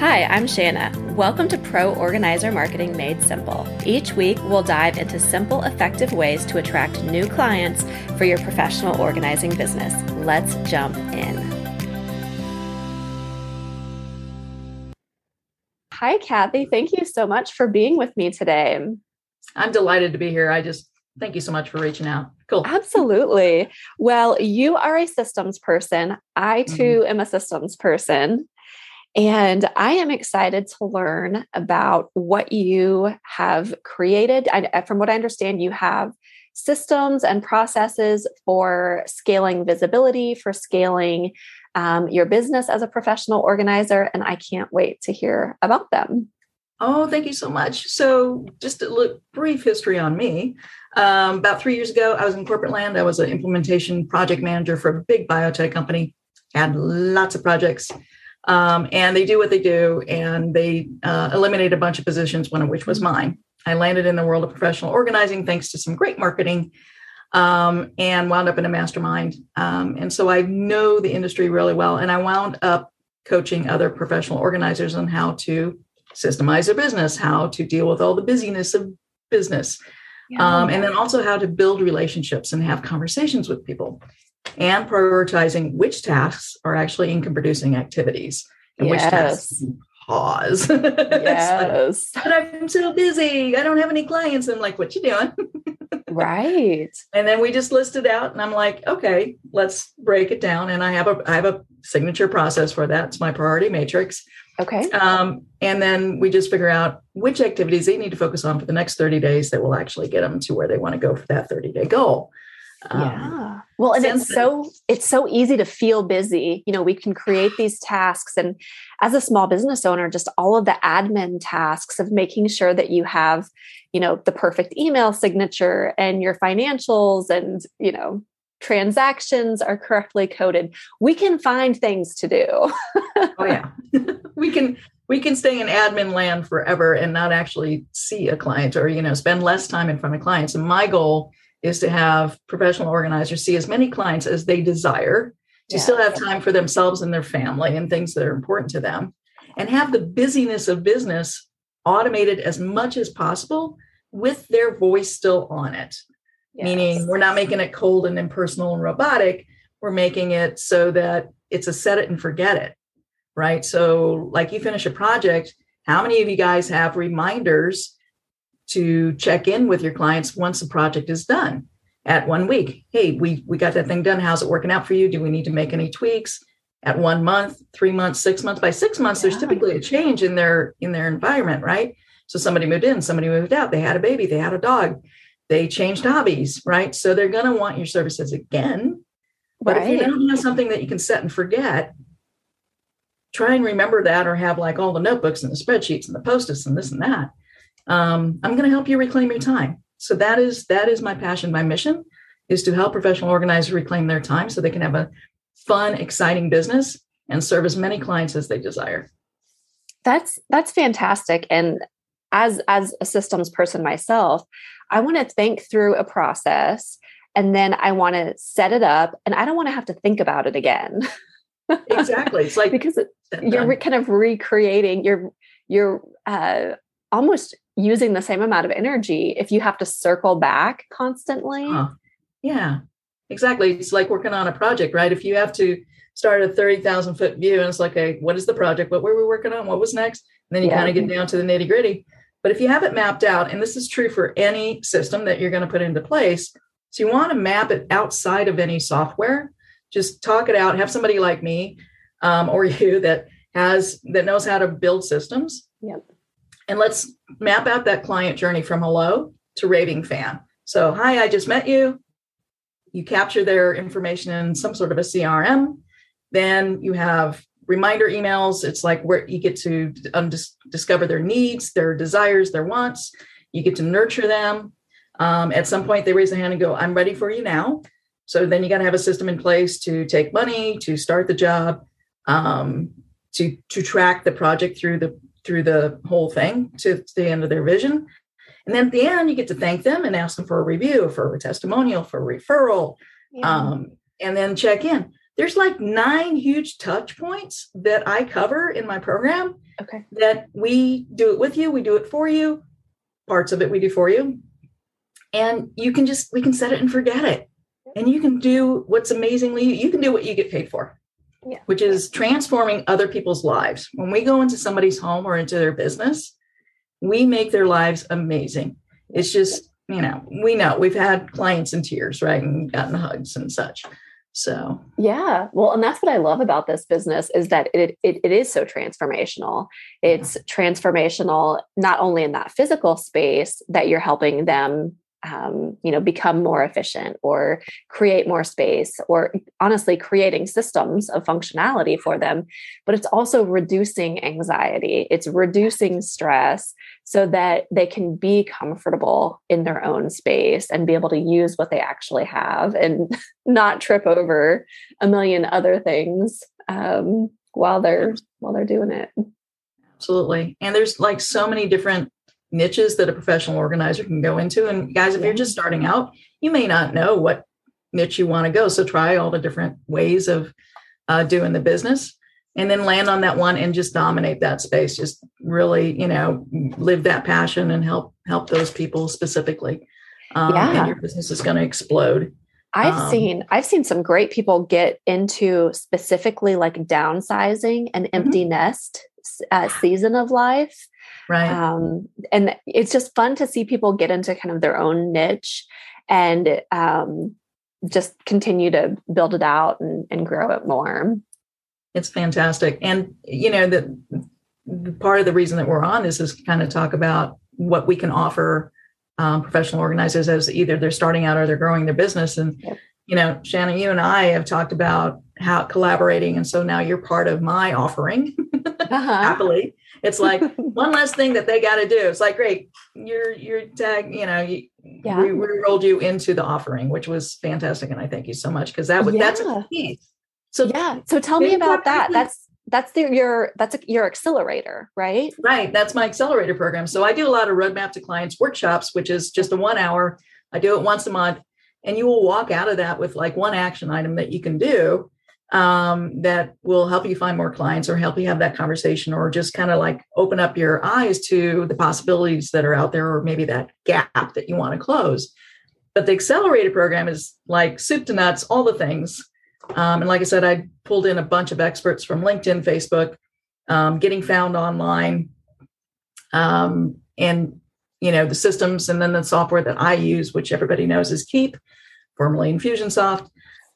Hi, I'm Shanna. Welcome to Pro Organizer Marketing Made Simple. Each week, we'll dive into simple, effective ways to attract new clients for your professional organizing business. Let's jump in. Hi, Kathy. Thank you so much for being with me today. I'm delighted to be here. I just thank you so much for reaching out. Cool. Absolutely. Well, you are a systems person. I too mm-hmm. am a systems person. And I am excited to learn about what you have created. I, from what I understand, you have systems and processes for scaling visibility, for scaling um, your business as a professional organizer. And I can't wait to hear about them. Oh, thank you so much. So, just a little brief history on me. Um, about three years ago, I was in corporate land. I was an implementation project manager for a big biotech company, had lots of projects. Um, and they do what they do, and they uh, eliminate a bunch of positions, one of which was mine. I landed in the world of professional organizing thanks to some great marketing um, and wound up in a mastermind. Um, and so I know the industry really well. And I wound up coaching other professional organizers on how to systemize their business, how to deal with all the busyness of business, yeah. um, and then also how to build relationships and have conversations with people and prioritizing which tasks are actually income producing activities and yes. which tasks pause. yes. like, but I'm so busy. I don't have any clients. I'm like, what you doing? right. And then we just listed out and I'm like, okay, let's break it down. And I have a I have a signature process for that. It's my priority matrix. Okay. Um, and then we just figure out which activities they need to focus on for the next 30 days that will actually get them to where they want to go for that 30 day goal. Um, yeah. Well, and it's so it's so easy to feel busy. You know, we can create these tasks and as a small business owner, just all of the admin tasks of making sure that you have, you know, the perfect email signature and your financials and, you know, transactions are correctly coded. We can find things to do. oh yeah. we can we can stay in admin land forever and not actually see a client or you know spend less time in front of clients. And my goal is to have professional organizers see as many clients as they desire to yeah. still have time for themselves and their family and things that are important to them and have the busyness of business automated as much as possible with their voice still on it yes. meaning we're not making it cold and impersonal and robotic we're making it so that it's a set it and forget it right so like you finish a project how many of you guys have reminders to check in with your clients once the project is done at one week. Hey, we we got that thing done. How's it working out for you? Do we need to make any tweaks? At one month, three months, six months. By six months, yeah. there's typically a change in their in their environment, right? So somebody moved in, somebody moved out, they had a baby, they had a dog, they changed hobbies, right? So they're going to want your services again. But right. if you don't have something that you can set and forget, try and remember that or have like all the notebooks and the spreadsheets and the post-its and this and that um, i'm going to help you reclaim your time. So that is that is my passion. My mission is to help professional organizers reclaim their time so they can have a fun exciting business and serve as many clients as they desire. That's that's fantastic. And as as a systems person myself i want to think through a process and then i want to set it up and i don't want to have to think about it again. Exactly. It's like because you're kind of recreating you're you're uh, almost using the same amount of energy if you have to circle back constantly. Huh. Yeah, exactly. It's like working on a project, right? If you have to start a 30,000 foot view and it's like, a, what is the project? What were we working on? What was next? And then you yeah. kind of get down to the nitty gritty. But if you have it mapped out, and this is true for any system that you're going to put into place, so you want to map it outside of any software. Just talk it out. Have somebody like me um, or you that has that knows how to build systems. Yep and let's map out that client journey from hello to raving fan. So, hi, I just met you. You capture their information in some sort of a CRM. Then you have reminder emails. It's like where you get to um, dis- discover their needs, their desires, their wants. You get to nurture them. Um, at some point, they raise their hand and go, I'm ready for you now. So then you got to have a system in place to take money, to start the job, um, to, to track the project through the through the whole thing to the end of their vision. And then at the end, you get to thank them and ask them for a review, for a testimonial, for a referral, yeah. um, and then check in. There's like nine huge touch points that I cover in my program. Okay. That we do it with you, we do it for you. Parts of it we do for you. And you can just, we can set it and forget it. And you can do what's amazingly, you can do what you get paid for, yeah. which is transforming other people's lives. When we go into somebody's home or into their business, we make their lives amazing. It's just, you know, we know we've had clients in tears, right? And gotten hugs and such. So yeah, well, and that's what I love about this business is that it it, it is so transformational. It's transformational not only in that physical space that you're helping them um, you know become more efficient or create more space or honestly creating systems of functionality for them. But it's also reducing anxiety. It's reducing stress so that they can be comfortable in their own space and be able to use what they actually have and not trip over a million other things um, while they're while they're doing it. Absolutely. And there's like so many different niches that a professional organizer can go into. And guys, if you're just starting out, you may not know what niche you want to go. So try all the different ways of uh, doing the business and then land on that one and just dominate that space. Just really, you know, live that passion and help help those people specifically. Um, yeah. And your business is going to explode. I've um, seen I've seen some great people get into specifically like downsizing an mm-hmm. empty mm-hmm. nest uh, season of life Right. Um, and it's just fun to see people get into kind of their own niche and um, just continue to build it out and, and grow it more. It's fantastic. And, you know, the, the part of the reason that we're on this is kind of talk about what we can offer um, professional organizers as either they're starting out or they're growing their business. And, yep. you know, Shannon, you and I have talked about how collaborating. And so now you're part of my offering uh-huh. happily it's like one less thing that they got to do. It's like, great, you're you're tag, you know, you, yeah. we, we rolled you into the offering, which was fantastic, and I thank you so much because that was yeah. that's a key. So yeah, so tell me about that. That's that's the, your that's a, your accelerator, right? Right, that's my accelerator program. So I do a lot of roadmap to clients workshops, which is just a one hour. I do it once a month, and you will walk out of that with like one action item that you can do um, that will help you find more clients or help you have that conversation or just kind of like open up your eyes to the possibilities that are out there or maybe that gap that you want to close. But the accelerated program is like soup to nuts, all the things. Um, and like I said, I pulled in a bunch of experts from LinkedIn, Facebook, um, getting found online, um, and you know the systems, and then the software that I use, which everybody knows is Keap, formerly Infusionsoft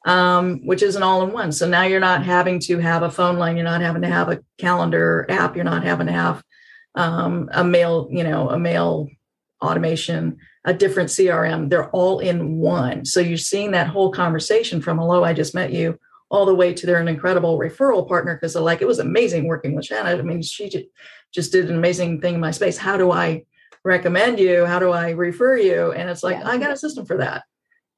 um, which is an all-in-one. So now you're not having to have a phone line, you're not having to have a calendar app, you're not having to have um, a mail, you know, a mail automation, a different CRM. They're all in one. So you're seeing that whole conversation from hello, I just met you, all the way to they're an incredible referral partner because they're like, it was amazing working with Shannon. I mean, she just did an amazing thing in my space. How do I recommend you? How do I refer you? And it's like, yeah. I got a system for that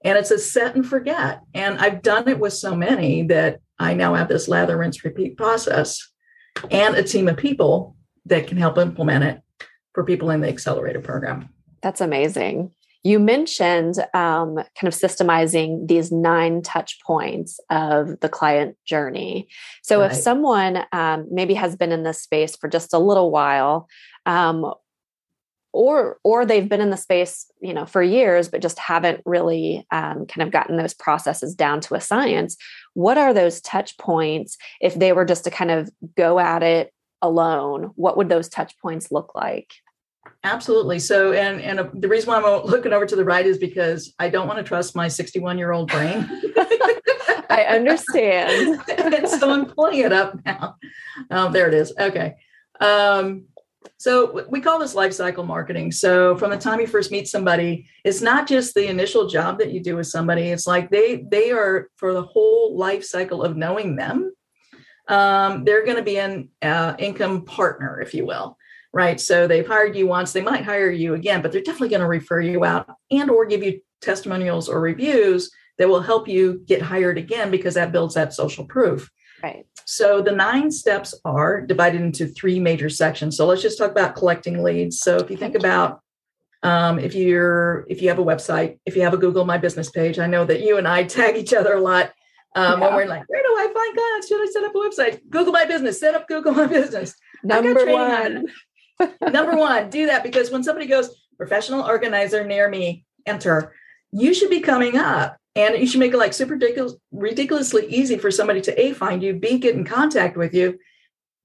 and it's a set and forget. And I've done it with so many that I now have this lather, rinse, repeat process and a team of people that can help implement it for people in the accelerator program. That's amazing. You mentioned um, kind of systemizing these nine touch points of the client journey. So, right. if someone um, maybe has been in this space for just a little while, um, or or they've been in the space you know for years but just haven't really um, kind of gotten those processes down to a science what are those touch points? If they were just to kind of go at it alone what would those touch points look like? Absolutely. So and and uh, the reason why i'm looking over to the right is because i don't want to trust my 61 year old brain. I understand. And so i'm pulling it up now. Oh there it is. Okay. Um so we call this life cycle marketing. So from the time you first meet somebody, it's not just the initial job that you do with somebody. It's like they they are for the whole life cycle of knowing them. Um, they're going to be an uh, income partner, if you will, right? So they've hired you once, they might hire you again, but they're definitely going to refer you out and or give you testimonials or reviews that will help you get hired again because that builds that social proof. Right. So the nine steps are divided into three major sections. So let's just talk about collecting leads. So if you think about um, if you're if you have a website, if you have a Google My Business page, I know that you and I tag each other a lot um, yeah. when we're like, where do I find clients? Should I set up a website? Google My Business. Set up Google My Business. Number one. Number one, do that because when somebody goes, professional organizer near me, enter, you should be coming up. And you should make it like super ridiculous, ridiculously easy for somebody to A, find you, B, get in contact with you.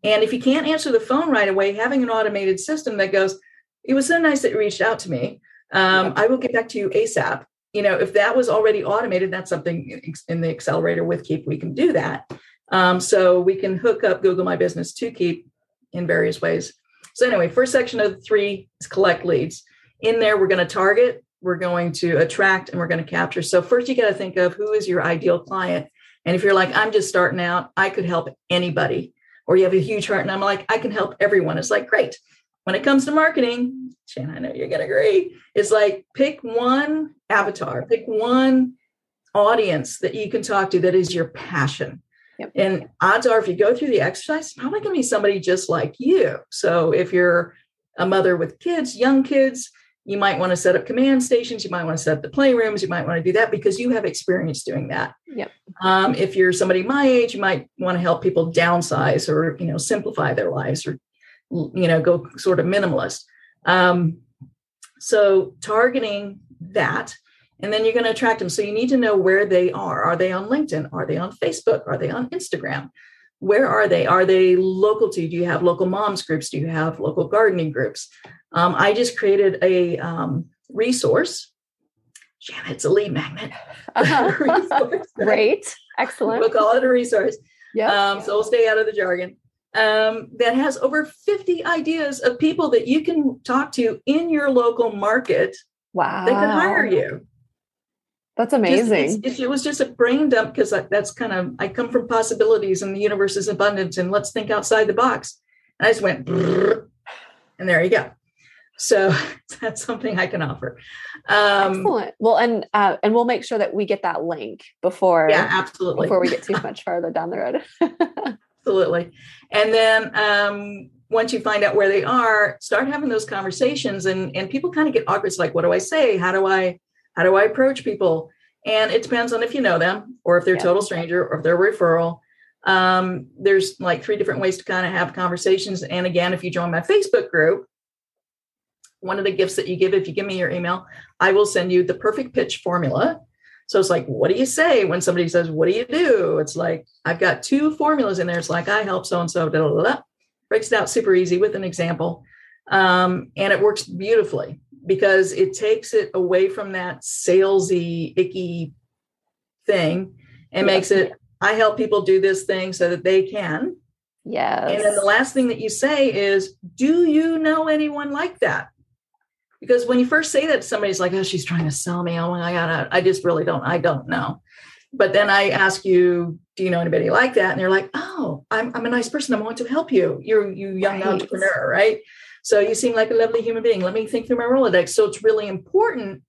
And if you can't answer the phone right away, having an automated system that goes, it was so nice that you reached out to me. Um, I will get back to you ASAP. You know, if that was already automated, that's something in the accelerator with Keap, we can do that. Um, so we can hook up Google My Business to Keap in various ways. So anyway, first section of three is collect leads. In there, we're going to target, we're going to attract, and we're going to capture. So first, you got to think of who is your ideal client. And if you're like, I'm just starting out, I could help anybody. Or you have a huge heart, and I'm like, I can help everyone. It's like, great. When it comes to marketing, Shan, I know you're going to agree. It's like pick one avatar, pick one audience that you can talk to that is your passion. Yep. And odds are, if you go through the exercise, it's probably going to be somebody just like you. So if you're a mother with kids, young kids, you might want to set up command stations. You might want to set up the playrooms. You might want to do that because you have experience doing that. Yep. Um, if you're somebody my age, you might want to help people downsize or you know simplify their lives or you know go sort of minimalist. Um, so targeting that, and then you're going to attract them. So you need to know where they are. Are they on LinkedIn? Are they on Facebook? Are they on Instagram? Where are they? Are they local to you? Do you have local moms groups? Do you have local gardening groups? Um, I just created a um, resource. Shannon, it's a lead magnet. Uh-huh. Great. Excellent. We'll call it a resource. Yeah. Um, so we'll stay out of the jargon. Um, that has over 50 ideas of people that you can talk to in your local market. Wow. They can hire you. That's amazing. Just, it was just a brain dump because that's kind of, I come from possibilities and the universe is abundant and let's think outside the box. And I just went, and there you go. So that's something I can offer. Um, Excellent. Well, and uh, and we'll make sure that we get that link before. Yeah, absolutely. Before we get too much farther down the road. absolutely. And then um, once you find out where they are, start having those conversations, and and people kind of get awkward. It's like, what do I say? How do I how do I approach people? And it depends on if you know them or if they're yeah. total stranger or if they're referral. Um, there's like three different ways to kind of have conversations. And again, if you join my Facebook group, one of the gifts that you give, if you give me your email, I will send you the perfect pitch formula. So it's like, what do you say when somebody says, What do you do? It's like, I've got two formulas in there. It's like, I help so and so, breaks it out super easy with an example. Um, and it works beautifully because it takes it away from that salesy, icky thing and makes it, I help people do this thing so that they can. Yes. And then the last thing that you say is, Do you know anyone like that? Because when you first say that somebody's like oh she's trying to sell me. Oh my god I, I just really don't i don't know. But then i ask you do you know anybody like that? And they're like oh i'm, I'm a nice person. I want to help you. You're you young right. entrepreneur right? So you seem like a lovely human being. Let me think through my rolodex. So it's really important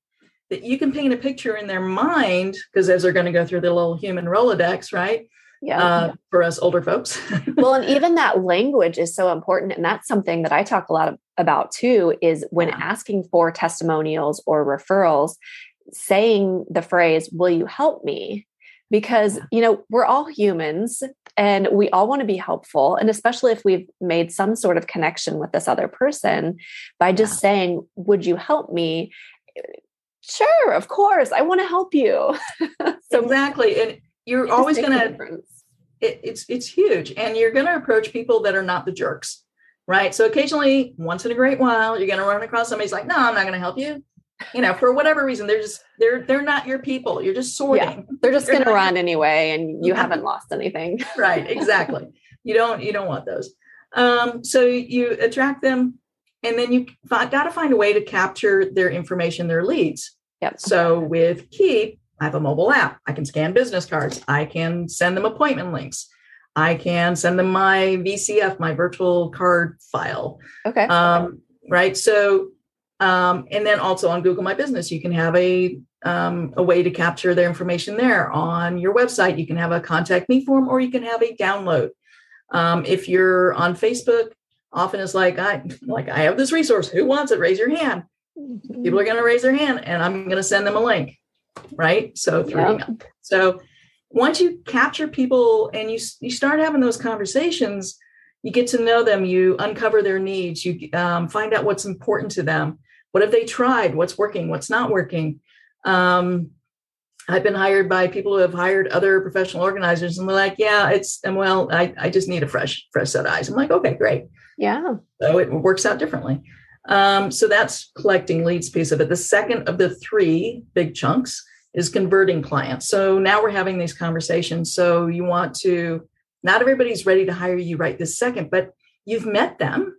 that you can paint a picture in their mind because as they're going to go through the little human rolodex right yeah, uh, yeah. for us older folks. well, and even that language is so important. And that's something that I talk a lot of, about too is when yeah. asking for testimonials or referrals, saying the phrase, Will you help me? Because, you know, we're all humans and we all want to be helpful. And especially if we've made some sort of connection with this other person by just saying, Would you help me? Sure, of course, I want to help you. so, exactly. And you're always going to it, it's it's huge and you're going to approach people that are not the jerks right? So occasionally once in a great while you're going to run across somebody's like no i'm not going to help you you know for whatever reason they're just they're they're not your people you're just sorting. yeah, they're just going to run anyway and you haven't lost anything. Right exactly. You don't you don't want those. Um so you attract them and then you got to find a way to capture their information their leads. Yep. so with keap I have a mobile app. I can scan business cards. I can send them appointment links. I can send them my VCF, my virtual card file. Okay. Um, right. So, um, and then also on Google My Business, you can have a um, a way to capture their information there. On your website, you can have a contact me form, or you can have a download. Um, if you're on Facebook, often it's like I like I have this resource. Who wants it? Raise your hand. Mm-hmm. People are going to raise their hand, and I'm going to send them a link right? So through yeah. email. So once you capture people and you you start having those conversations, you get to know them, you uncover their needs, you um, find out what's important to them. What have they tried? What's working? What's not working? Um, I've been hired by people who have hired other professional organizers, and they're like, "Yeah, it's and well, I, I just need a fresh fresh set of eyes." I'm like, "Okay, great." Yeah. So it works out differently. Um, so that's collecting leads piece of it. The second of the three big chunks is converting clients. So now we're having these conversations. So you want to, not everybody's ready to hire you right this second, but you've met them.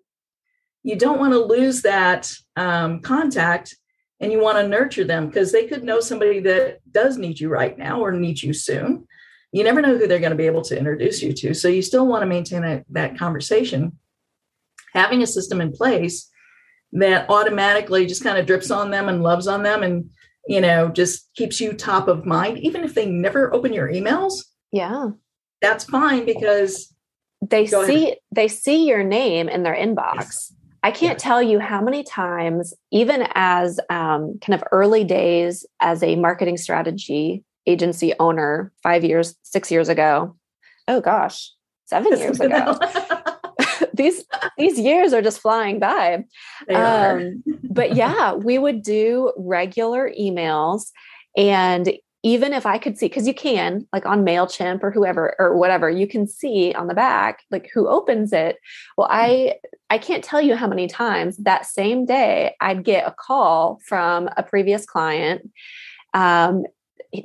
You don't want to lose that um, contact and you want to nurture them because they could know somebody that does need you right now or need you soon. You never know who they're going to be able to introduce you to. So you still want to maintain a, that conversation. Having a system in place that automatically just kind of drips on them and loves on them and you know just keeps you top of mind even if they never open your emails. Yeah. That's fine because they see ahead. they see your name in their inbox. Yes. i can't tell you how many times even as um, kind of early days as a marketing strategy agency owner five years six years ago. Oh gosh. Seven years ago these these years are just flying by. Um, but yeah, we would do regular emails and even if I could see, because you can, like on MailChimp or whoever or whatever, you can see on the back, like who opens it. Well, I I can't tell you how many times that same day I'd get a call from a previous client um,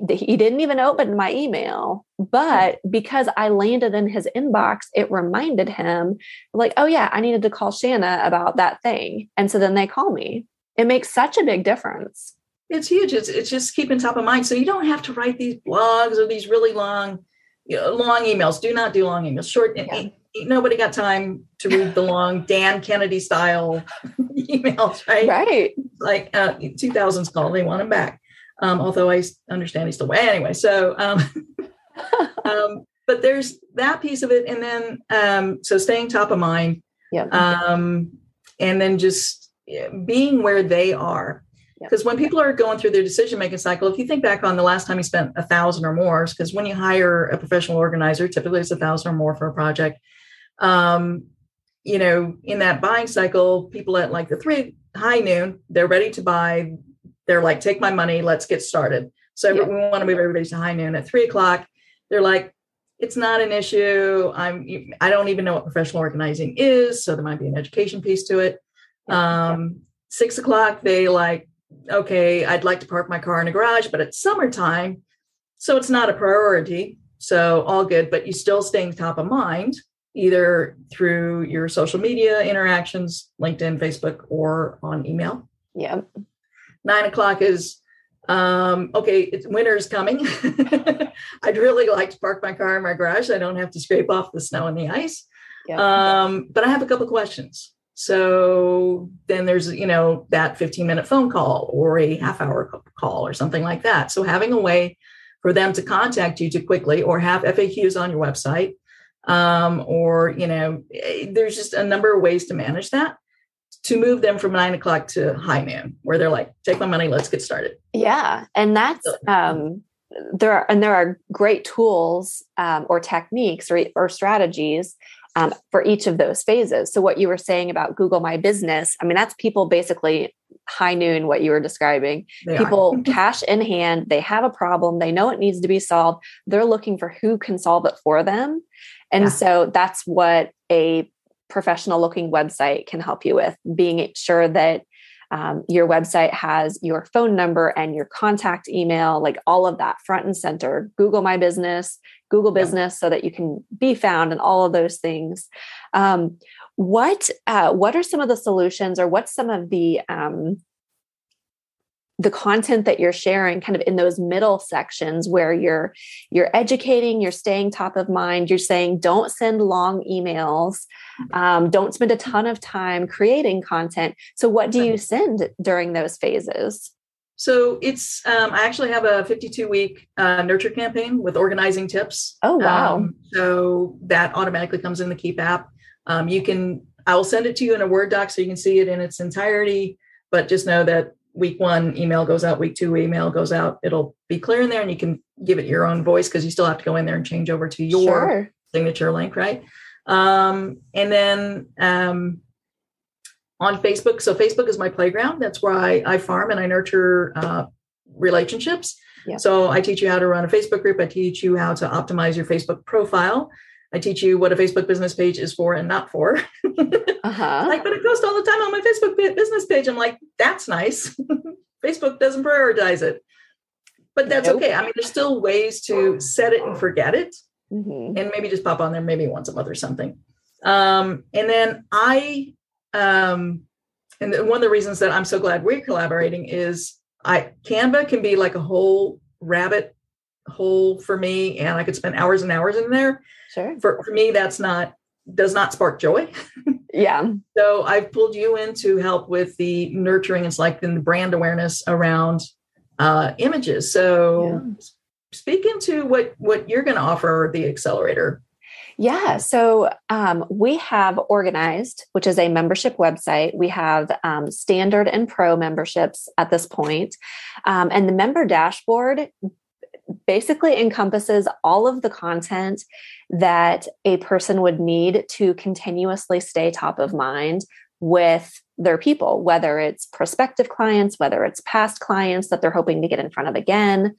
he didn't even open my email but because i landed in his inbox it reminded him like oh yeah i needed to call shanna about that thing. And so then they call me. It makes such a big difference. It's huge. It's, it's just keeping top of mind. So you don't have to write these blogs or these really long you know, long emails. Do not do long emails. Short yeah. nobody got time to read the long dan kennedy style emails right? Right. Like uh, 2000s call they want them back um, although I understand he's still away anyway. So, um, um, but there's that piece of it, and then um, so staying top of mind, yeah, um, and then just being where they are. Because when people are going through their decision making cycle, if you think back on the last time you spent a thousand or more, because when you hire a professional organizer, typically it's a thousand or more for a project. Um, you know, in that buying cycle, people at like the three high noon, they're ready to buy they're like, take my money, let's get started. So yeah. we want to move everybody to high noon at three o'clock. They're like, it's not an issue. I'm I don't even know what professional organizing is, so there might be an education piece to it. Um, six o'clock, they like, okay, I'd like to park my car in a garage, but it's summertime, so it's not a priority. So all good, but you still staying top of mind either through your social media interactions, LinkedIn, Facebook, or on email. Yeah nine o'clock is um, okay, it's winter's coming. I'd really like to park my car in my garage. I don't have to scrape off the snow and the ice. Yeah. Um, but I have a couple questions. So then there's, you know, that 15 minute phone call or a half hour call or something like that. So having a way for them to contact you to quickly or have FAQs on your website um, or, you know, eh, there's just a number of ways to manage that to move them from nine o'clock to high noon, where they're like, take my money, let's get started. Yeah. And that's, um, there are, and there are great tools um, or techniques or, or strategies um, for each of those phases. So, what you were saying about Google My Business, I mean, that's people basically high noon, what you were describing. They people cash in hand, they have a problem, they know it needs to be solved, they're looking for who can solve it for them. And yeah. so, that's what a professional looking website can help you with being sure that um, your website has your phone number and your contact email, like all of that front and center. Google My Business, Google Business, so that you can be found and all of those things. Um, what uh, what are some of the solutions, or what's some of the um, the content that you're sharing kind of in those middle sections where you're you're educating you're staying top of mind you're saying don't send long emails. Um, don't spend a ton of time creating content. So what do you send during those phases? So it's um, i actually have a 52 week uh, nurture campaign with organizing tips. Oh wow. Um, so that automatically comes in the Keap app. Um, you can i will send it to you in a word doc so you can see it in its entirety but just know that week one email goes out, week two email goes out. It'll be clear in there and you can give it your own voice because you still have to go in there and change over to your sure. signature link, right? Um, and then um, on Facebook, so Facebook is my playground. That's where I, I farm and I nurture uh, relationships. Yep. So I teach you how to run a Facebook group. I teach you how to optimize your Facebook profile. I teach you what a Facebook business page is for and not for. uh-huh. Like, but it goes all the time on my Facebook business page. I'm like, that's nice. Facebook doesn't prioritize it, but that's nope. okay. I mean, there's still ways to set it and forget it, mm-hmm. and maybe just pop on there maybe once a month or something. Um, and then I, um, and one of the reasons that I'm so glad we're collaborating is I Canva can be like a whole rabbit hole for me, and I could spend hours and hours in there. Sure. For, for me, that's not does not spark joy. yeah. So I've pulled you in to help with the nurturing and like the brand awareness around uh, images. So yeah. speak into what what you're going to offer the accelerator. Yeah, so um, we have organized, which is a membership website. We have um, standard and pro memberships at this point. Um, and the member dashboard basically encompasses all of the content that a person would need to continuously stay top of mind with their people, whether it's prospective clients, whether it's past clients that they're hoping to get in front of again.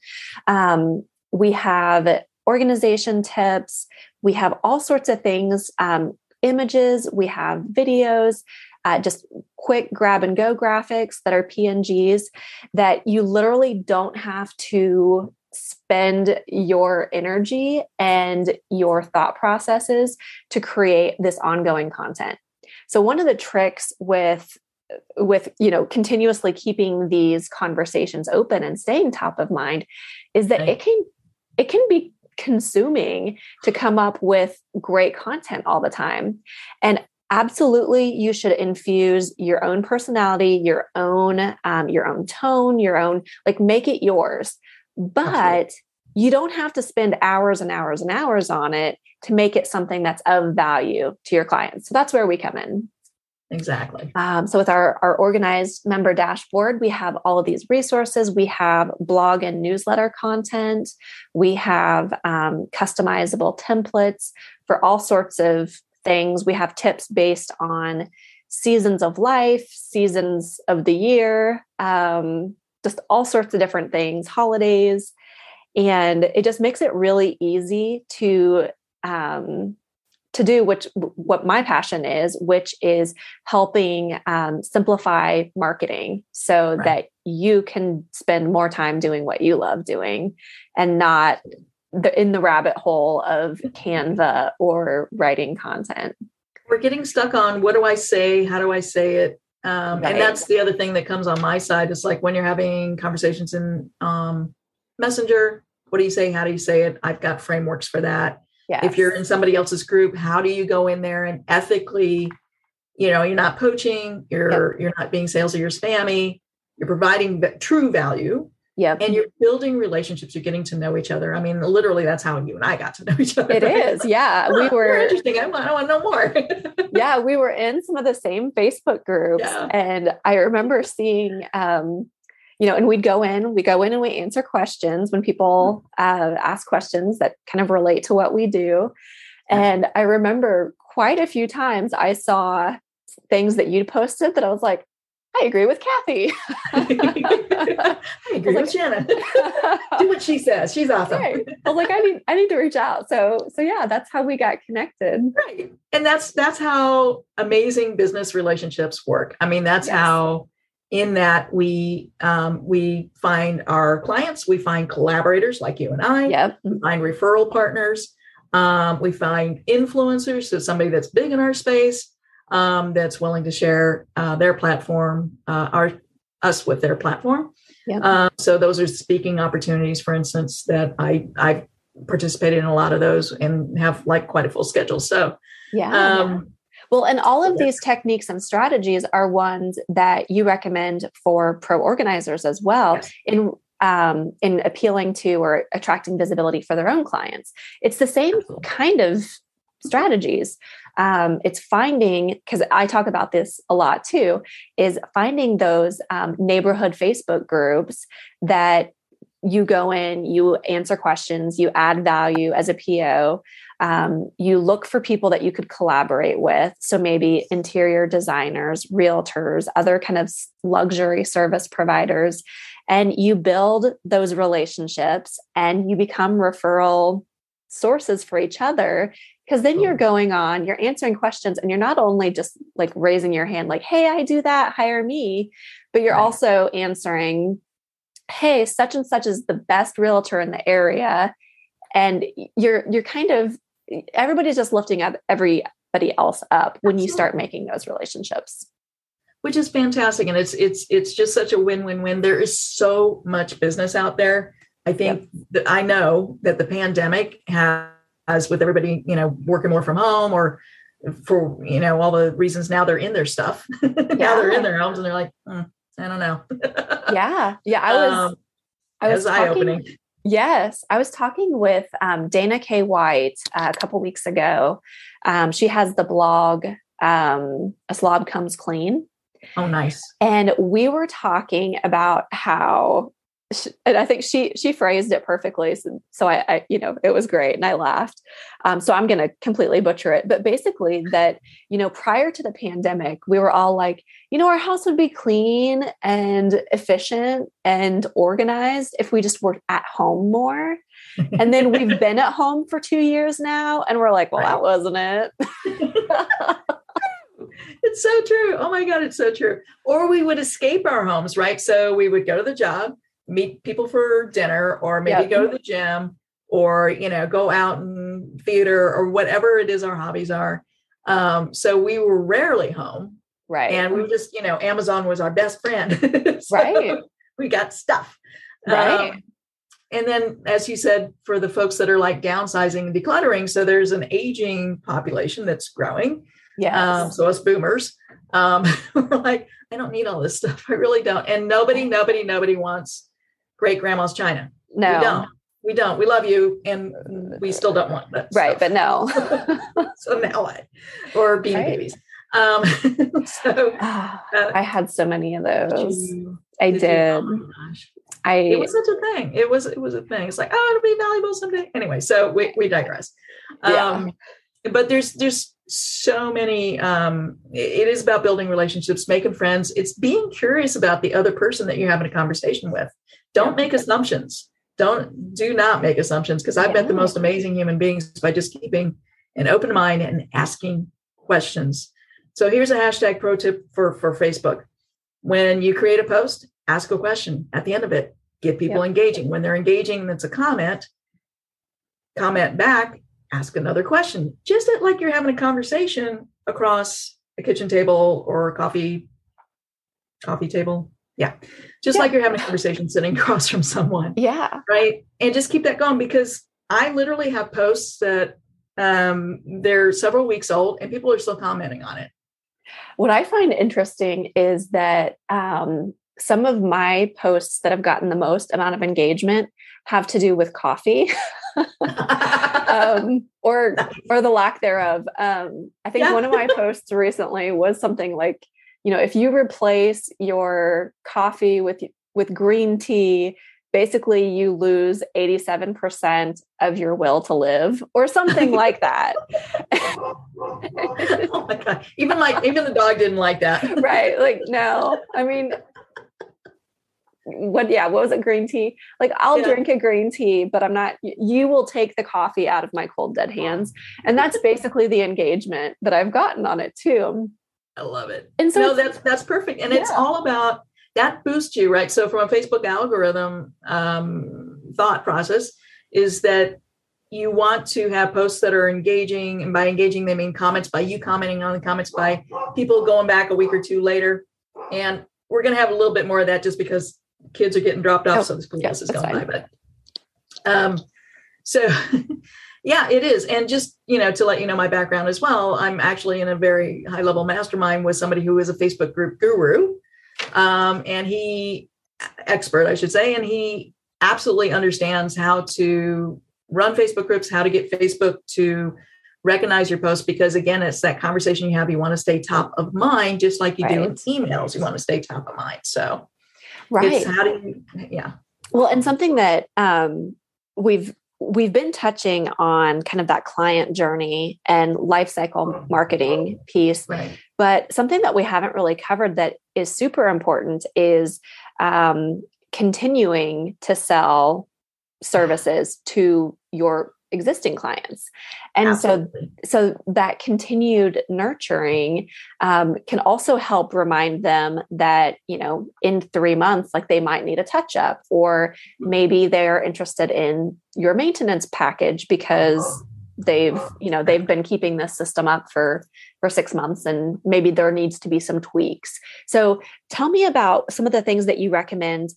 Um, we have organization tips, we have all sorts of things, um, images, we have videos. Uh, just quick grab and go graphics that are PNGs that you literally don't have to spend your energy and your thought processes to create this ongoing content. So one of the tricks with with you know continuously keeping these conversations open and staying top of mind is that it can it can be consuming to come up with great content all the time. And absolutely you should infuse your own personality your own um, your own tone your own like make it yours but Absolutely. you don't have to spend hours and hours and hours on it to make it something that's of value to your clients. So that's where we come in. Exactly. Um, so with our, our organized member dashboard, we have all of these resources. We have blog and newsletter content. We have um, customizable templates for all sorts of things. We have tips based on seasons of life, seasons of the year, um, just all sorts of different things, holidays. And it just makes it really easy to um, to do which what my passion is, which is helping um, simplify marketing so right. that you can spend more time doing what you love doing and not the, in the rabbit hole of Canva or writing content. We're getting stuck on what do I say? How do I say it? Um, right. And that's the other thing that comes on my side. It's like when you're having conversations in um, Messenger, what do you say? How do you say it? I've got frameworks for that. Yes. If you're in somebody else's group, how do you go in there and ethically, you know, you're not poaching, you're yep. you're not being salesy, you're spammy, you're providing true value. Yeah. And you're building relationships, you're getting to know each other. I mean, literally, that's how you and I got to know each other. It right? is. Yeah. we were interesting. I want, I want to know more. yeah. We were in some of the same Facebook groups. Yeah. And I remember seeing, um, you know, and we'd go in, we go in and we answer questions when people mm-hmm. uh, ask questions that kind of relate to what we do. And I remember quite a few times I saw things that you'd posted that I was like, I agree with Kathy. I agree with Shannon. Do what she says. She's awesome. Right. I was like, I need, I need to reach out. So, so yeah, that's how we got connected. Right, and that's that's how amazing business relationships work. I mean, that's yes. how in that we um, we find our clients, we find collaborators like you and I. Yep. We find referral partners. Um, we find influencers, so somebody that's big in our space um, that's willing to share uh, their platform, uh, our us with their platform. Yep. Uh, so those are speaking opportunities, for instance, that I I've participated in a lot of those and have like quite a full schedule. So yeah. Um, well, and all of these techniques and strategies are ones that you recommend for pro organizers as well yes. in um, in appealing to or attracting visibility for their own clients. It's the same kind of strategies um, it's finding because i talk about this a lot too is finding those um, neighborhood facebook groups that you go in you answer questions you add value as a po Um, you look for people that you could collaborate with. So maybe interior designers, realtors, other kind of luxury service providers. And you build those relationships and you become referral sources for each other because then you're going on you're answering questions and you're not only just like raising your hand like hey i do that hire me but you're right. also answering hey such and such is the best realtor in the area and you're you're kind of everybody's just lifting up everybody else up when you start making those relationships which is fantastic and it's it's it's just such a win-win-win there is so much business out there i think yep. that i know that the pandemic has with everybody you know working more from home or for you know all the reasons now they're in their stuff now yeah. they're in their homes and they're like hmm, i don't know yeah yeah i was um, i was eye-opening Yes, I was talking with um, Dana K. White uh, a couple weeks ago. Um, she has the blog um, "A Slob Comes Clean." Oh, nice! And we were talking about how and I think she she phrased it perfectly. So, so I, I, you know, it was great, and I laughed. Um, so I'm going to completely butcher it, but basically that you know, prior to the pandemic, we were all like, you know, our house would be clean and efficient and organized if we just were at home more. and then we've been at home for two years now, and we're like, well, right. that wasn't it. it's so true. Oh my God, it's so true. Or we would escape our homes, right? So we would go to the job meet people for dinner or maybe yep. go to the gym or you know go out in theater or whatever it is our hobbies are. Um, so we were rarely home right. and we just you know amazon was our best friend. So right. we got stuff. Right. Um, and then as you said for the folks that are like downsizing and decluttering so there's an aging population that's growing. Yeah um, so us boomers um, we're like i don't need all this stuff. I really don't. And nobody nobody nobody wants great grandma's china. No, we don't. We don't. We love you, and we still don't want that. Right, but no. so now what? Or being right. babies. Um, so uh, I had so many of those. You, I did. did. Oh I it was such a thing. It was it was a thing. It's like oh, it'll be valuable someday. Anyway, so we we digress. Yeah. But there's there's so many. Um, it is about building relationships, making friends. It's being curious about the other person that you're having a conversation with don't make assumptions don't do not make assumptions because i've yeah. met the most amazing human beings by just keeping an open mind and asking questions so here's a hashtag pro tip for for facebook when you create a post ask a question at the end of it get people engaging when they're engaging that's a comment comment back ask another question just like you're having a conversation across a kitchen table or a coffee coffee table yeah. Just yeah. like you're having a conversation sitting across from someone. Yeah. Right. And just keep that going because I literally have posts that um, they're several weeks old and people are still commenting on it. What I find interesting is that um, some of my posts that have gotten the most amount of engagement have to do with coffee. um, or or the lack thereof. Um, I think yeah. one of my posts recently was something like you know if you replace your coffee with with green tea basically you lose 87% of your will to live or something like that oh my god even like even the dog didn't like that right like no i mean what yeah what was it green tea like i'll yeah. drink a green tea but i'm not you will take the coffee out of my cold dead hands and that's basically the engagement that i've gotten on it too I love it. And so no, that's that's perfect. And yeah. it's all about that boosts you, right? So from a Facebook algorithm um, thought process is that you want to have posts that are engaging, and by engaging they mean comments by you commenting on the comments by people going back a week or two later. And we're going to have a little bit more of that just because kids are getting dropped off, oh, so the school yeah, bus is going by. But um, so Yeah, it is. And just, you know, to let you know my background as well, I'm actually in a very high level mastermind with somebody who is a Facebook group guru. Um, and he, expert, I should say, and he absolutely understands how to run Facebook groups, how to get Facebook to recognize your post because again it's that conversation you have you want to stay top of mind just like you right. do in emails you want to stay top of mind so right how do you yeah well and something that um, we've we've been touching on kind of that client journey and life cycle marketing piece. Right. But something that we haven't really covered that is super important is um, continuing to sell services to your existing clients. And Absolutely. so so that continued nurturing um, can also help remind them that you know in three months like they might need a touch up or maybe they're interested in your maintenance package because they've you know they've been keeping this system up for for six months and maybe there needs to be some tweaks. So tell me about some of the things that you recommend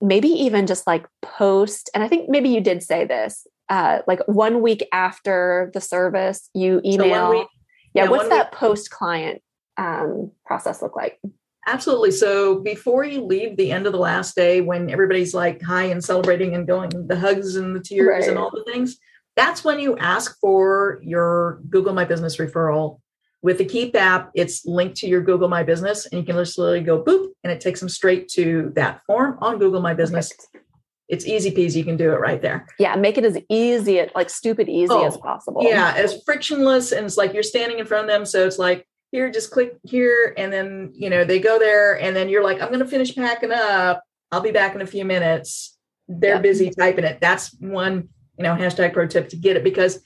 maybe even just like post and i think maybe you did say this uh like one week after the service you email so week, yeah, yeah, what's that post client um process look like absolutely so before you leave the end of the last day when everybody's like high and celebrating and going the hugs and the tears right. and all the things that's when you ask for your google my business referral with the Keap app, it's linked to your Google My Business, and you can literally go boop, and it takes them straight to that form on Google My Business. Perfect. It's easy peasy. You can do it right there. Yeah, make it as easy, like stupid easy oh, as possible. Yeah, as frictionless, and it's like you're standing in front of them, so it's like here, just click here, and then you know they go there, and then you're like, I'm going to finish packing up. I'll be back in a few minutes. They're yep. busy typing it. That's one, you know, hashtag pro tip to get it because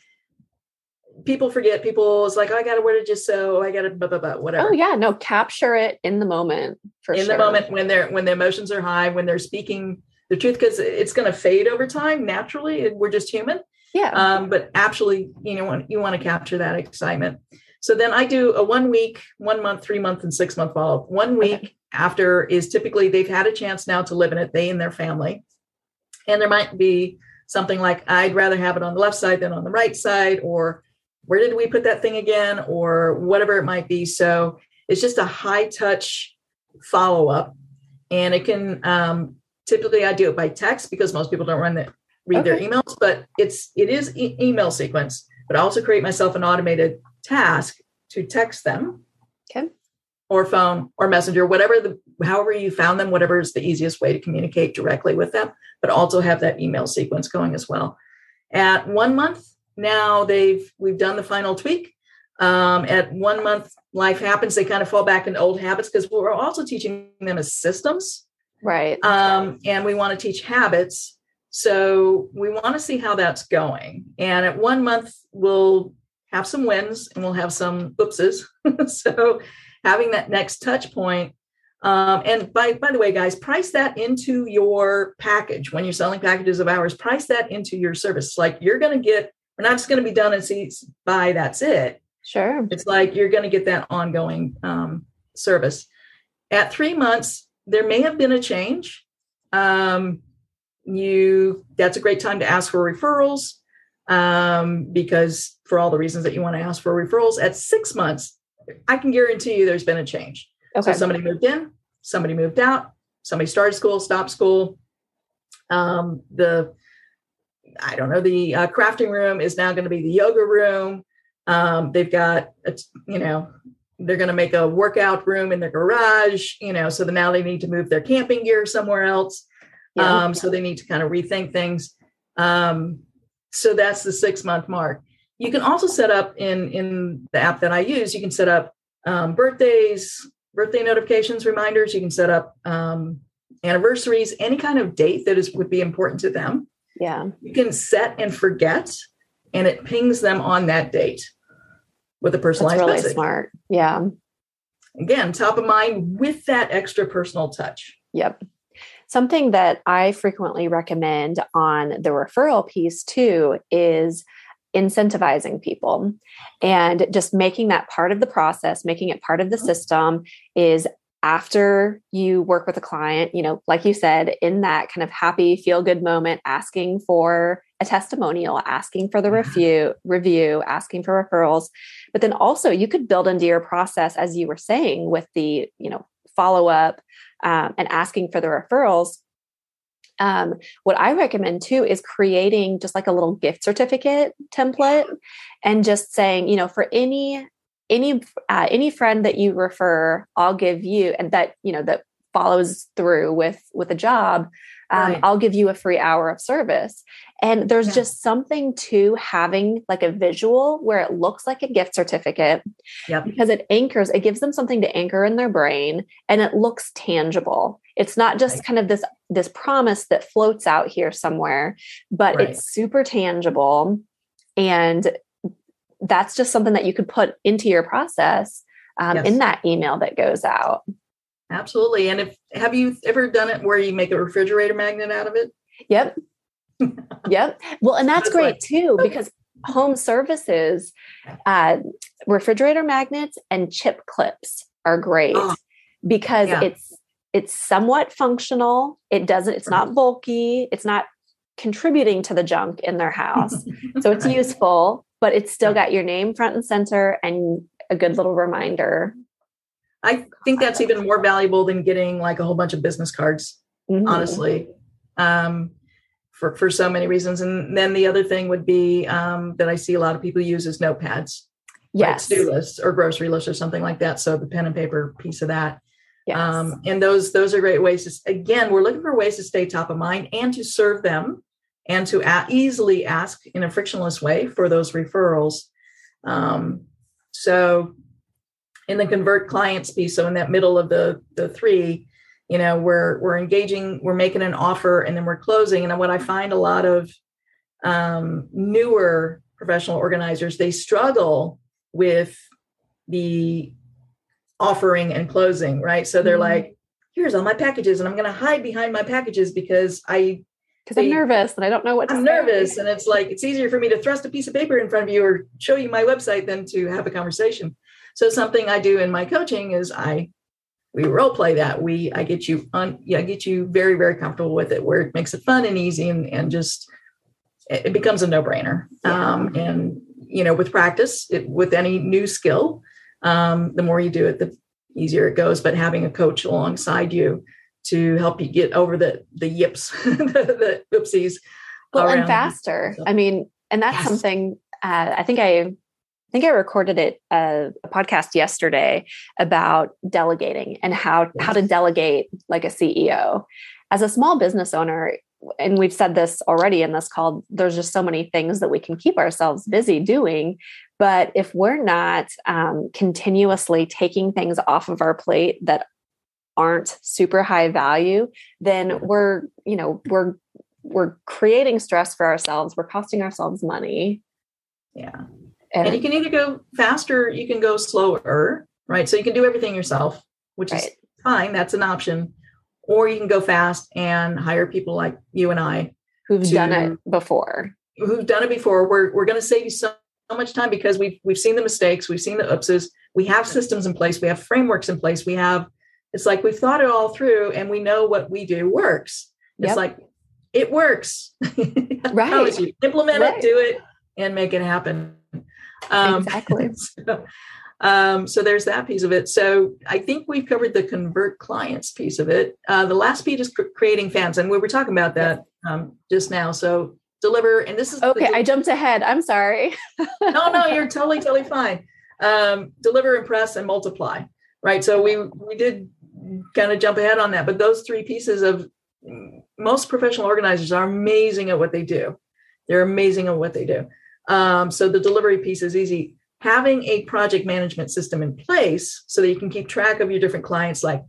people forget people it's like oh, i gotta where to just so i gotta blah, blah, blah, whatever oh yeah no capture it in the moment for in sure. the moment when they're when the emotions are high when they're speaking the truth because it's going to fade over time naturally we're just human. Yeah. Um, but actually you know you want to capture that excitement. So then i do a one week one month three month and six month follow-up. One week okay. after is typically they've had a chance now to live in it they and their family. And there might be something like i'd rather have it on the left side than on the right side or where did we put that thing again? or whatever it might be. So it's just a high touch follow up and it can um, typically i do it by text because most people don't run the read okay. their emails but it's it is e- email sequence but i also create myself an automated task to text them okay or phone or messenger whatever the however you found them whatever is the easiest way to communicate directly with them but also have that email sequence going as well at one month now they've we've done the final tweak. Um, at one month, life happens. They kind of fall back into old habits because we're also teaching them as systems, right? Um, and we want to teach habits. So we want to see how that's going. And at one month, we'll have some wins and we'll have some oopses. so having that next touch point um, and by by the way, guys, price that into your package when you're selling packages of ours. Price that into your service. Like you're going to get we're not just going to be done and see by that's it. Sure. It's like you're going to get that ongoing um, service. At three months, there may have been a change. Um, you that's a great time to ask for referrals um, because for all the reasons that you want to ask for referrals. At six months, I can guarantee you there's been a change. Okay. So somebody moved in, somebody moved out, somebody started school, stopped school. Um, the I don't know, the uh, crafting room is now going to be the yoga room. Um, they've got, a, you know, they're going to make a workout room in their garage, you know, so now they need to move their camping gear somewhere else. Yeah. Um, so they need to kind of rethink things. Um, so that's the six month mark. You can also set up in in the app that I use. You can set up um, birthdays, birthday notifications, reminders. You can set up um, anniversaries, any kind of date that is would be important to them. Yeah. You can set and forget, and it pings them on that date with a personalized That's really message. smart. Yeah. Again, top of mind with that extra personal touch. Yep. Something that I frequently recommend on the referral piece too is incentivizing people and just making that part of the process, making it part of the mm-hmm. system is after you work with a client, you know, like you said, in that kind of happy, feel good moment, asking for a testimonial, asking for the review, review, asking for referrals. But then also you could build into your process, as you were saying, with the, you know, follow up um, and asking for the referrals. Um, what I recommend too is creating just like a little gift certificate template and just saying, you know, for any any uh, any friend that you refer i'll give you and that you know that follows through with with a job um, right. I'll give you a free hour of service. And there's yeah. just something to having like a visual where it looks like a gift certificate yep. because it anchors, it gives them something to anchor in their brain and it looks tangible. It's not just right. kind of this this promise that floats out here somewhere, but right. it's super tangible and that's just something that you could put into your process um, yes. in that email that goes out. Absolutely. And if have you ever done it where you make a refrigerator magnet out of it? Yep. yep. Well, and that's, that's great like, too because home services, uh, refrigerator magnets and chip clips are great oh, because yeah. it's it's somewhat functional. It doesn't. It's not bulky. It's not contributing to the junk in their house. so it's useful, but it's still got your name front and center and a good little reminder I think that's even more valuable than getting like a whole bunch of business cards, mm-hmm. honestly, um, for, for so many reasons. And then the other thing would be um, that I see a lot of people use is notepads. Yes. To-do lists or grocery lists or something like that. So the pen and paper piece of that. Yes. Um, and those those are great ways to again we're looking for ways to stay top of mind and to serve them and to a- easily ask in a frictionless way for those referrals um, so in the convert clients piece so in that middle of the the three you know we're we're engaging we're making an offer and then we're closing. And what i find a lot of um, newer professional organizers they struggle with the offering and closing right? So they're mm-hmm. like here's all my packages and i'm going to hide behind my packages because i because i'm nervous and i don't know what i'm nervous and it's like it's easier for me to thrust a piece of paper in front of you or show you my website than to have a conversation so something I do in my coaching is I we role play that. We I get you on yeah, I get you very, very comfortable with it where it makes it fun and easy and, and just it becomes a no-brainer. Yeah. Um, and you know, with practice, it, with any new skill, um, the more you do it, the easier it goes. But having a coach alongside you to help you get over the the yips, the, the oopsies. Well, and faster. I mean, and that's yes. something uh, I think I I think I recorded it uh, a podcast yesterday about delegating and how how to delegate like a CEO. As a small business owner, and we've said this already in this call, there's just so many things that we can keep ourselves busy doing. But if we're not um, continuously taking things off of our plate that aren't super high value, then we're, you know, we're we're creating stress for ourselves. We're costing ourselves money. Yeah. And, and you can either go faster, you can go slower, right? So you can do everything yourself, which right. is fine. That's an option. Or you can go fast and hire people like you and I who've to, done it before. Who've done it before. We're we're going to save you so, so much time because we've we've seen the mistakes, we've seen the oopses, we have systems in place, we have frameworks in place, we have it's like we've thought it all through and we know what we do works. It's yep. like it works. right. You. Implement right. it, do it, and make it happen. Um, exactly. So, um, so there's that piece of it. So I think we've covered the convert clients piece of it. Uh, the last piece is cr- creating fans, and we were talking about that um, just now. So deliver, and this is okay. The, I jumped ahead. I'm sorry. no, no, you're totally, totally fine. Um, deliver, impress, and multiply. Right. So we we did kind of jump ahead on that, but those three pieces of most professional organizers are amazing at what they do. They're amazing at what they do. Um, so the delivery piece is easy. Having a project management system in place so that you can keep track of your different clients, like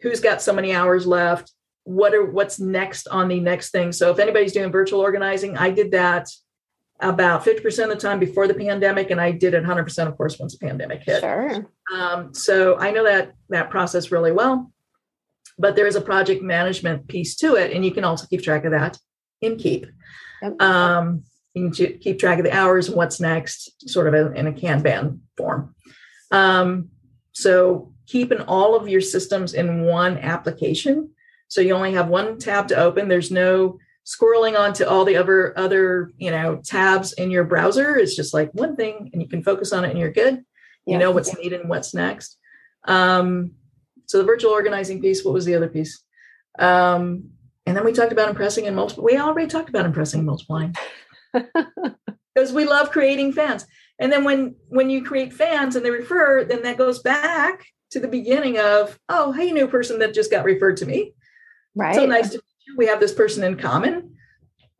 who's got so many hours left, what are what's next on the next thing. So if anybody's doing virtual organizing, I did that about 50% of the time before the pandemic, and I did it 100% of course once the pandemic hit. Sure. Um, so I know that that process really well. But there is a project management piece to it, and you can also Keap track of that in keep. Um, you can keep track of the hours and what's next, sort of in a Kanban form. Um, so keeping all of your systems in one application. So you only have one tab to open. There's no scrolling onto all the other other you know tabs in your browser. It's just like one thing, and you can focus on it, and you're good. You know what's needed and what's next. Um, so the virtual organizing piece. What was the other piece? Um, and then we talked about impressing and multiplying. We already talked about impressing and multiplying because we love creating fans. And then when when you create fans and they refer, then that goes back to the beginning of, oh, hey, new person that just got referred to me. Right. So nice to meet we have this person in common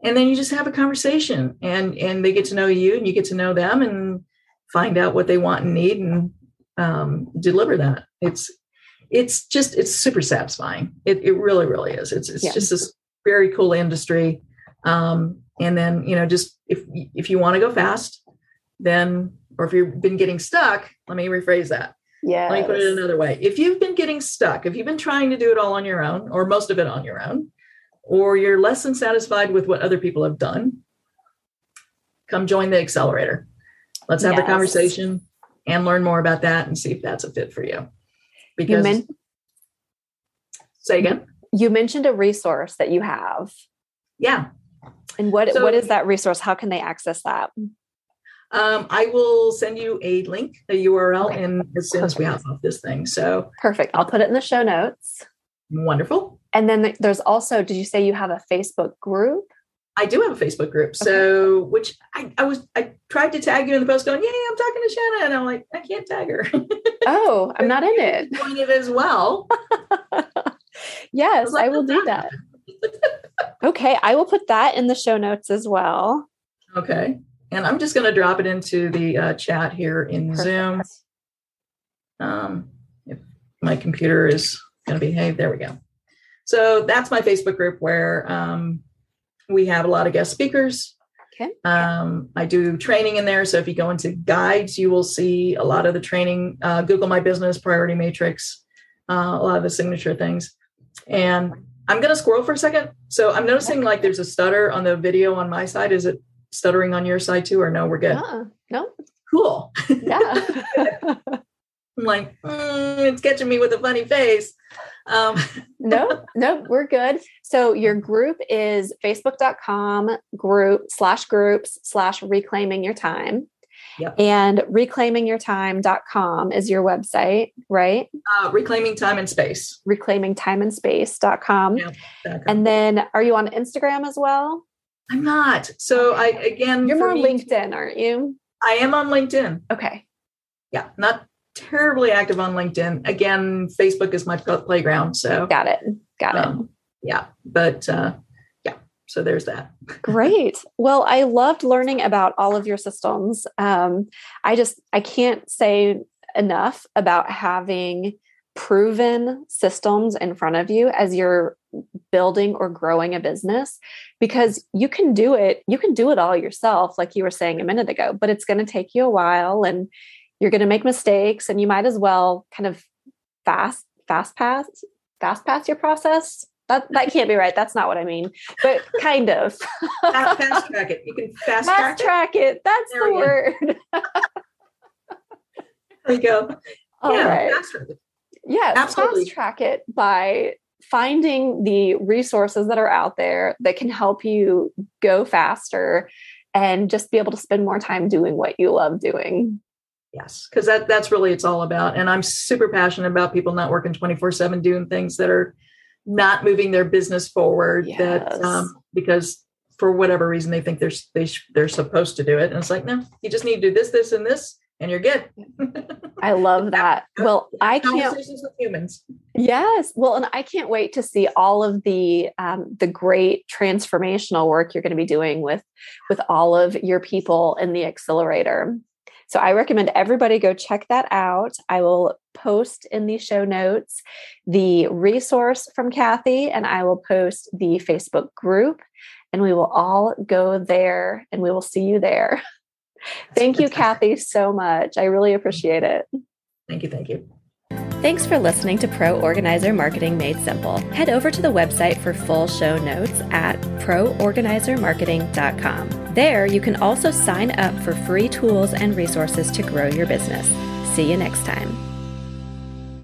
and then you just have a conversation and and they get to know you and you get to know them and find out what they want and need and um, deliver that it's it's just it's super satisfying it, it really really is it's it's yeah. just this very cool industry um, and then you know just if if you want to go fast then or if you've been getting stuck let me rephrase that. Yeah let me put it another way. If you've been getting stuck if you've been trying to do it all on your own or most of it on your own or you're less than satisfied with what other people have done come join the accelerator. Let's have yes. a conversation and learn more about that and see if that's a fit for you. Because you men- say again? You mentioned a resource that you have. Yeah and what so, what is that resource how can they access that um, I will send you a link, a URL, okay. and as soon Perfect. as we have off this thing. So perfect. I'll put it in the show notes. Wonderful. And then there's also, did you say you have a Facebook group? I do have a Facebook group. Okay. So, which I, I was, I tried to tag you in the post going, yeah, I'm talking to Shanna. And I'm like, I can't tag her. Oh, I'm not in it. Join it as well. yes, I, like, I will do that. Okay. I will put that in the show notes as well. Okay. And I'm just going to drop it into the uh, chat here in Perfect. Zoom. Um, if my computer is going to behave, there we go. So that's my Facebook group where um, we have a lot of guest speakers. Okay. Um, I do training in there. So if you go into guides, you will see a lot of the training, uh, Google My Business, Priority Matrix, uh, a lot of the signature things. And I'm going to scroll for a second. So I'm noticing like there's a stutter on the video on my side. Is it stuttering on your side too, or no? We're good. Uh, no. Cool. Yeah. I'm like, mm, it's catching me with a funny face. Um. no, no, we're good. So your group is facebook.com group slash groups slash reclaiming your time. Yep. And reclaimingyourtime.com is your website, right? Uh, reclaiming time and space. Reclaimingtimeandspace.com. Yep, and then are you on Instagram as well? I'm not. So I again You're more LinkedIn, aren't you? I am on LinkedIn. Okay. Yeah, not terribly active on LinkedIn. Again, Facebook is my playground. So got it. Got um, it. Yeah. But uh, so there's that. Great. Well, I loved learning about all of your systems. Um, I just, I can't say enough about having proven systems in front of you as you're building or growing a business because you can do it you can do it all yourself like you were saying a minute ago but it's going to take you a while and you're going to make mistakes and you might as well kind of fast fast pass fast pass your process that that can't be right that's not what i mean but kind of fast, fast track it you can fast, fast track, track it. it. that's there the word there you go All yeah, right. yeah Absolutely. fast track it by finding the resources that are out there that can help you go faster and just be able to spend more time doing what you love doing Yes, because that that's really it's all about. And I'm super passionate about people not working 24 seven doing things that are not moving their business forward. Yes. That um, because for whatever reason they think they're they sh- they're supposed to do it, and it's like no, you just need to do this, this, and this, and you're good. I love that. Well, I can't. with humans. Yes, well, and I can't wait to see all of the um, the great transformational work you're going to be doing with with all of your people in the accelerator. So I recommend everybody go check that out. I will post in the show notes the resource from Kathy, and I will post the Facebook group, and we will all go there and we will see you there. Thank you, Kathy, so much. I really appreciate it. Thank you. Thank you. Thanks for listening to Pro Organizer Marketing Made Simple. Head over to the website for full show notes at proorganizermarketing.com. There, you can also sign up for free tools and resources to grow your business. See you next time.